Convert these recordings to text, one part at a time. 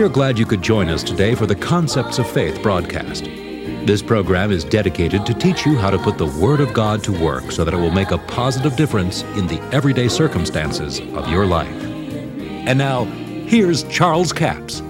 We are glad you could join us today for the Concepts of Faith broadcast. This program is dedicated to teach you how to put the Word of God to work so that it will make a positive difference in the everyday circumstances of your life. And now, here's Charles Capps.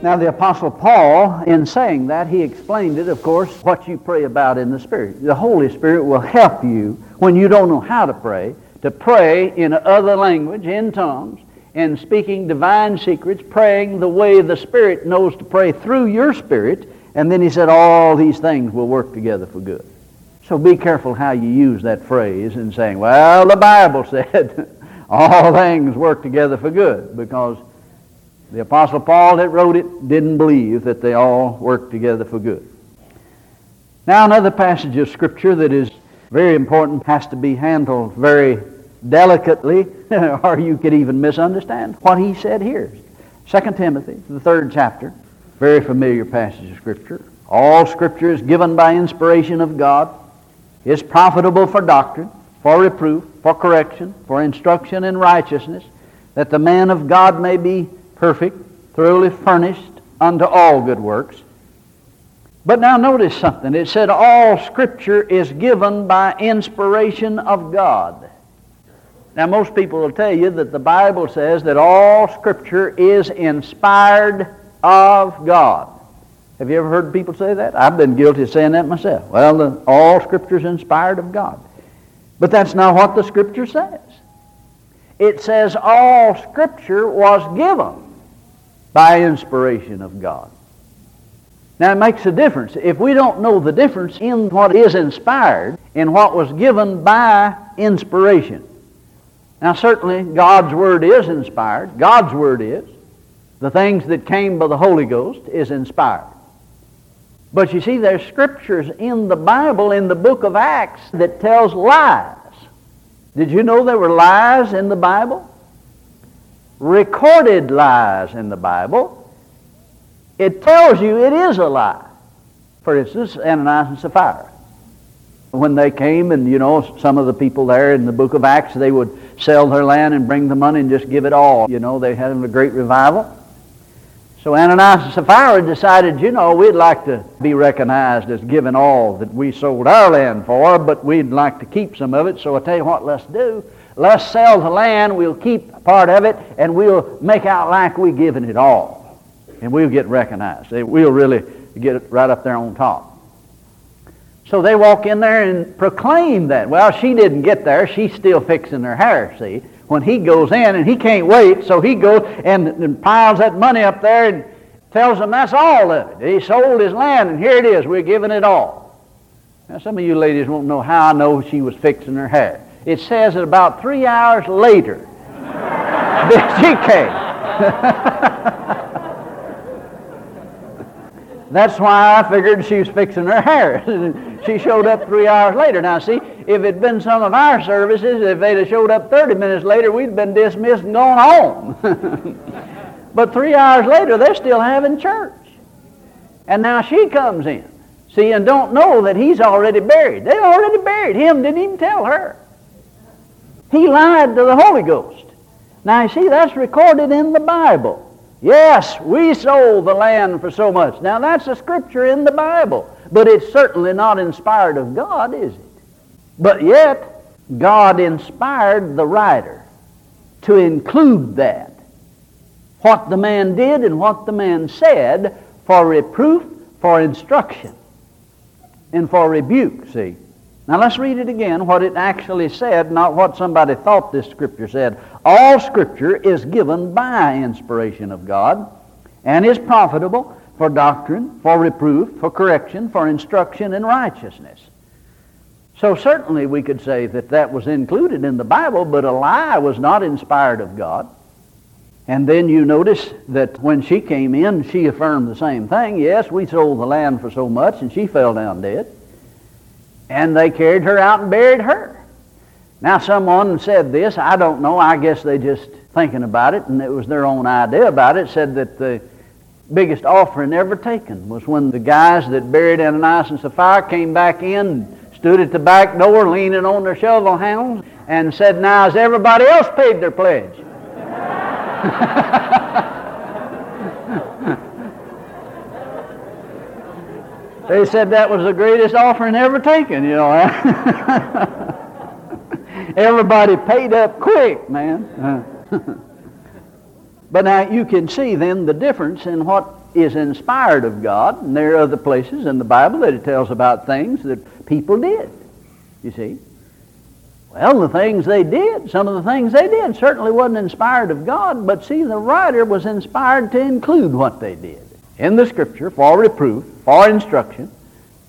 Now, the Apostle Paul, in saying that, he explained it, of course, what you pray about in the Spirit. The Holy Spirit will help you when you don't know how to pray, to pray in other language, in tongues, and speaking divine secrets, praying the way the Spirit knows to pray through your spirit. And then he said, all these things will work together for good. So be careful how you use that phrase in saying, well, the Bible said all things work together for good, because the Apostle Paul that wrote it didn't believe that they all work together for good. Now, another passage of Scripture that is very important has to be handled very delicately, or you could even misunderstand what he said here. 2 Timothy, the third chapter, very familiar passage of Scripture. All Scripture is given by inspiration of God, is profitable for doctrine, for reproof, for correction, for instruction in righteousness, that the man of God may be perfect, thoroughly furnished unto all good works. But now notice something. It said all Scripture is given by inspiration of God. Now most people will tell you that the Bible says that all Scripture is inspired of God. Have you ever heard people say that? I've been guilty of saying that myself. Well, the, all Scripture is inspired of God. But that's not what the Scripture says. It says all Scripture was given by inspiration of God. Now it makes a difference. If we don't know the difference in what is inspired and what was given by inspiration. Now certainly God's Word is inspired. God's Word is. The things that came by the Holy Ghost is inspired. But you see, there's scriptures in the Bible, in the book of Acts, that tells lies. Did you know there were lies in the Bible? recorded lies in the Bible, it tells you it is a lie. For instance, Ananias and Sapphira. When they came, and you know, some of the people there in the book of Acts, they would sell their land and bring the money and just give it all. You know, they had a great revival. So Ananias and Sapphira decided, you know, we'd like to be recognized as giving all that we sold our land for, but we'd like to keep some of it. So I tell you what, let's do. Let's sell the land, we'll keep part of it, and we'll make out like we're giving it all. And we'll get recognized. We'll really get it right up there on top. So they walk in there and proclaim that. Well, she didn't get there. She's still fixing her hair, see. When he goes in and he can't wait, so he goes and, and piles that money up there and tells them that's all of it. He sold his land and here it is. We're giving it all. Now, some of you ladies won't know how I know she was fixing her hair. It says that about three hours later that she came. That's why I figured she was fixing her hair. she showed up three hours later. Now, see, if it'd been some of our services, if they'd have showed up 30 minutes later, we'd been dismissed and gone home. but three hours later, they're still having church. And now she comes in. See, and don't know that he's already buried. They already buried him, didn't even tell her. He lied to the Holy Ghost. Now, you see, that's recorded in the Bible. Yes, we sold the land for so much. Now, that's a scripture in the Bible, but it's certainly not inspired of God, is it? But yet, God inspired the writer to include that. What the man did and what the man said for reproof, for instruction, and for rebuke, see. Now let's read it again, what it actually said, not what somebody thought this scripture said. All scripture is given by inspiration of God and is profitable for doctrine, for reproof, for correction, for instruction in righteousness. So certainly we could say that that was included in the Bible, but a lie was not inspired of God. And then you notice that when she came in, she affirmed the same thing. Yes, we sold the land for so much, and she fell down dead. And they carried her out and buried her. Now, someone said this. I don't know. I guess they just thinking about it, and it was their own idea about it. Said that the biggest offering ever taken was when the guys that buried Ananias and Sapphira came back in, stood at the back door leaning on their shovel handles, and said, Now, has everybody else paid their pledge? they said that was the greatest offering ever taken, you know. Everybody paid up quick, man. but now you can see then the difference in what is inspired of God, and there are other places in the Bible that it tells about things that people did. You see? Well, the things they did, some of the things they did certainly wasn't inspired of God, but see, the writer was inspired to include what they did in the Scripture for reproof, for instruction,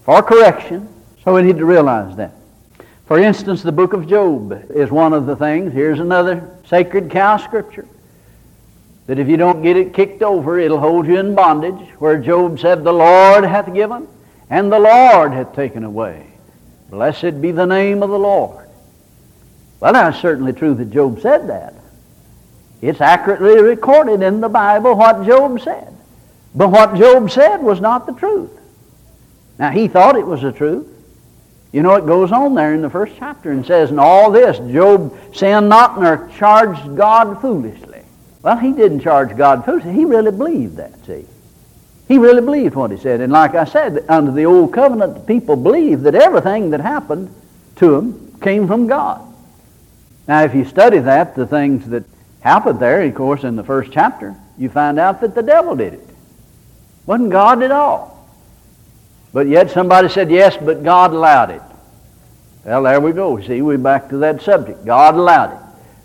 for correction. So we need to realize that. For instance, the book of Job is one of the things. Here's another sacred cow scripture that if you don't get it kicked over, it'll hold you in bondage, where Job said, The Lord hath given, and the Lord hath taken away. Blessed be the name of the Lord. Well, that's certainly true that Job said that. It's accurately recorded in the Bible what Job said. But what Job said was not the truth. Now, he thought it was the truth. You know, it goes on there in the first chapter and says, In all this, Job sinned not nor charged God foolishly. Well, he didn't charge God foolishly. He really believed that, see. He really believed what he said. And like I said, under the old covenant, the people believed that everything that happened to them came from God. Now, if you study that, the things that happened there, of course, in the first chapter, you find out that the devil did it. Wasn't God at all. But yet somebody said, yes, but God allowed it. Well, there we go. See, we're back to that subject. God allowed it.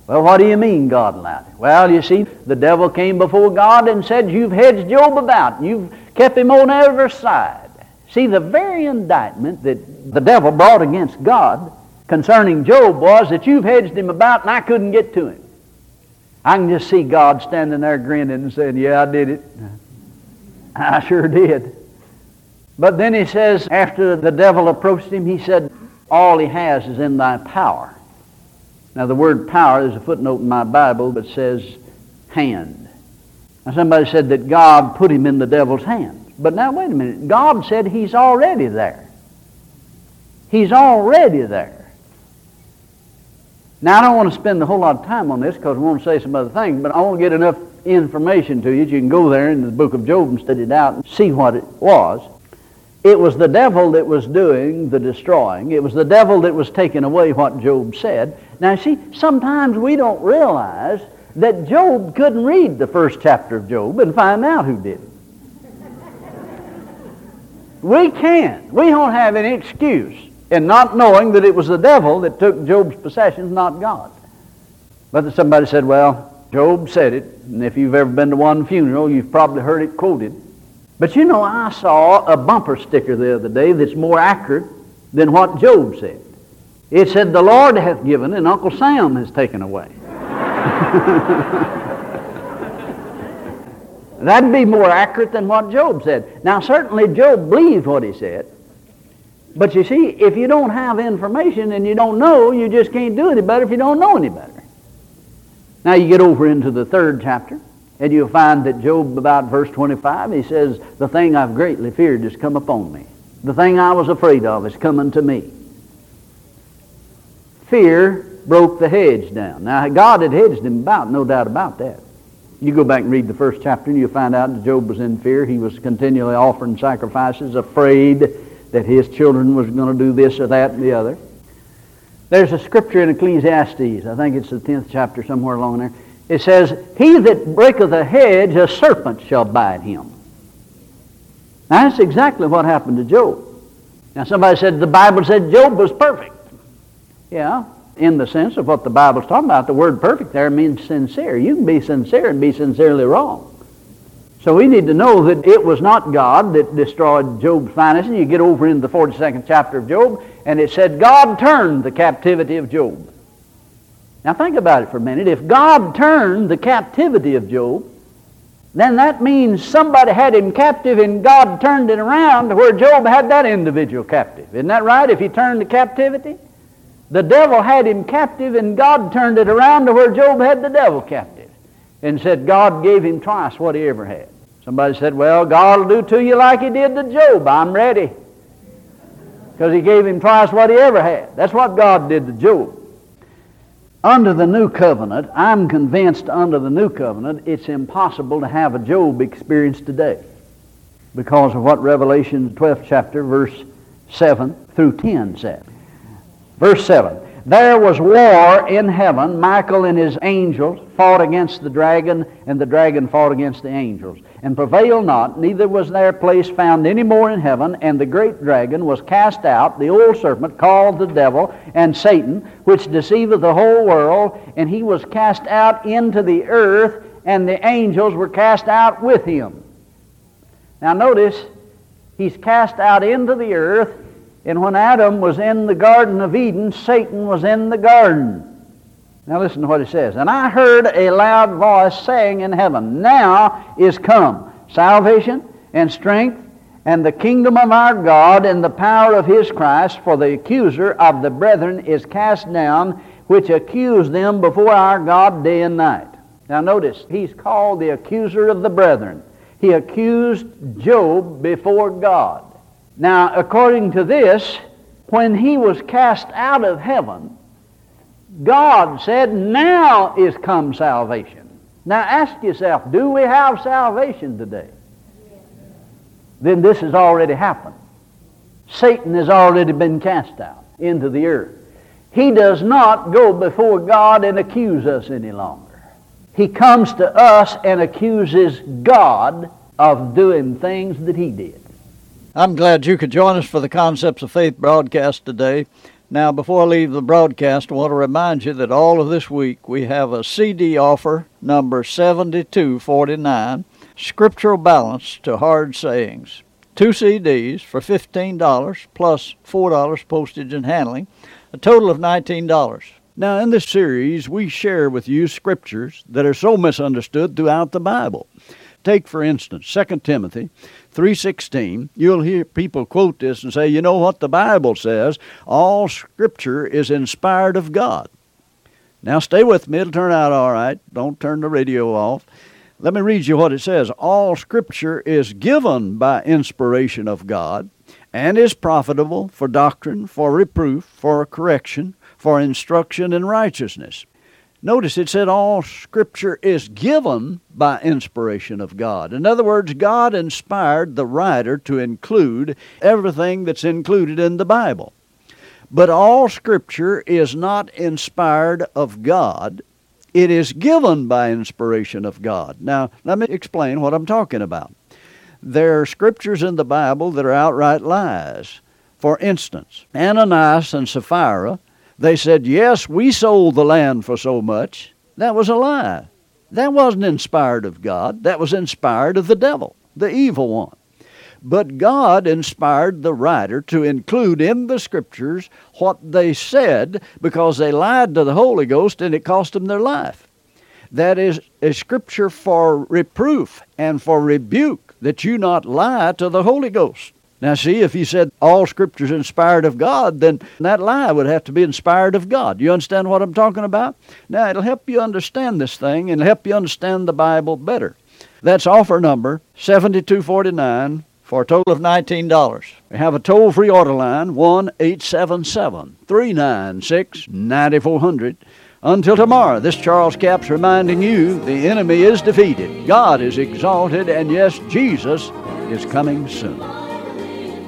Well, what do you mean God allowed it? Well, you see, the devil came before God and said, You've hedged Job about. You've kept him on every side. See, the very indictment that the devil brought against God concerning Job was that you've hedged him about and I couldn't get to him. I can just see God standing there grinning and saying, Yeah, I did it. I sure did. But then he says, after the devil approached him, he said, All he has is in thy power. Now, the word power, there's a footnote in my Bible that says hand. Now, somebody said that God put him in the devil's hands. But now, wait a minute. God said he's already there. He's already there. Now, I don't want to spend a whole lot of time on this because I want to say some other things, but I want to get enough information to you that you can go there in the book of Job and study it out and see what it was. It was the devil that was doing the destroying. It was the devil that was taking away what Job said. Now, see, sometimes we don't realize that Job couldn't read the first chapter of Job and find out who did it. we can't. We don't have any excuse in not knowing that it was the devil that took Job's possessions, not God. But somebody said, well, Job said it, and if you've ever been to one funeral, you've probably heard it quoted. But you know, I saw a bumper sticker the other day that's more accurate than what Job said. It said, The Lord hath given, and Uncle Sam has taken away. That'd be more accurate than what Job said. Now, certainly Job believed what he said. But you see, if you don't have information and you don't know, you just can't do any better if you don't know any better. Now you get over into the third chapter. And you'll find that Job, about verse 25, he says, The thing I've greatly feared has come upon me. The thing I was afraid of is coming to me. Fear broke the hedge down. Now, God had hedged him about, no doubt about that. You go back and read the first chapter, and you'll find out that Job was in fear. He was continually offering sacrifices, afraid that his children was going to do this or that and the other. There's a scripture in Ecclesiastes, I think it's the 10th chapter, somewhere along there it says, He that breaketh a hedge, a serpent shall bite him. Now, that's exactly what happened to Job. Now, somebody said the Bible said Job was perfect. Yeah, in the sense of what the Bible's talking about, the word perfect there means sincere. You can be sincere and be sincerely wrong. So we need to know that it was not God that destroyed Job's finances. You get over into the 42nd chapter of Job, and it said God turned the captivity of Job. Now think about it for a minute. If God turned the captivity of Job, then that means somebody had him captive and God turned it around to where Job had that individual captive. Isn't that right? If he turned the captivity? The devil had him captive and God turned it around to where Job had the devil captive and said God gave him twice what he ever had. Somebody said, well, God will do to you like he did to Job. I'm ready. Because he gave him twice what he ever had. That's what God did to Job. Under the new covenant, I'm convinced under the new covenant, it's impossible to have a Job experience today because of what Revelation 12th chapter, verse 7 through 10 said. Verse 7 There was war in heaven. Michael and his angels fought against the dragon, and the dragon fought against the angels and prevailed not, neither was their place found any more in heaven. And the great dragon was cast out, the old serpent called the devil and Satan, which deceiveth the whole world, and he was cast out into the earth, and the angels were cast out with him. Now notice, he's cast out into the earth, and when Adam was in the Garden of Eden, Satan was in the garden. Now listen to what it says. And I heard a loud voice saying in heaven, Now is come salvation and strength and the kingdom of our God and the power of his Christ, for the accuser of the brethren is cast down, which accused them before our God day and night. Now notice, he's called the accuser of the brethren. He accused Job before God. Now, according to this, when he was cast out of heaven, God said, Now is come salvation. Now ask yourself, do we have salvation today? Then this has already happened. Satan has already been cast out into the earth. He does not go before God and accuse us any longer. He comes to us and accuses God of doing things that he did. I'm glad you could join us for the Concepts of Faith broadcast today. Now, before I leave the broadcast, I want to remind you that all of this week we have a CD offer, number 7249, Scriptural Balance to Hard Sayings. Two CDs for $15 plus $4 postage and handling, a total of $19. Now, in this series, we share with you scriptures that are so misunderstood throughout the Bible. Take, for instance, 2 Timothy 3:16. You'll hear people quote this and say, "You know what the Bible says? All scripture is inspired of God." Now stay with me, it'll turn out all right. Don't turn the radio off. Let me read you what it says. All scripture is given by inspiration of God and is profitable for doctrine, for reproof, for correction, for instruction in righteousness Notice it said all Scripture is given by inspiration of God. In other words, God inspired the writer to include everything that's included in the Bible. But all Scripture is not inspired of God. It is given by inspiration of God. Now, let me explain what I'm talking about. There are scriptures in the Bible that are outright lies. For instance, Ananias and Sapphira they said, Yes, we sold the land for so much. That was a lie. That wasn't inspired of God. That was inspired of the devil, the evil one. But God inspired the writer to include in the scriptures what they said because they lied to the Holy Ghost and it cost them their life. That is a scripture for reproof and for rebuke that you not lie to the Holy Ghost. Now, see, if he said all scripture's inspired of God, then that lie would have to be inspired of God. You understand what I'm talking about? Now, it'll help you understand this thing and help you understand the Bible better. That's offer number 7249 for a total of $19. We have a toll free order line 1 877 396 9400. Until tomorrow, this Charles Capps reminding you the enemy is defeated, God is exalted, and yes, Jesus is coming soon.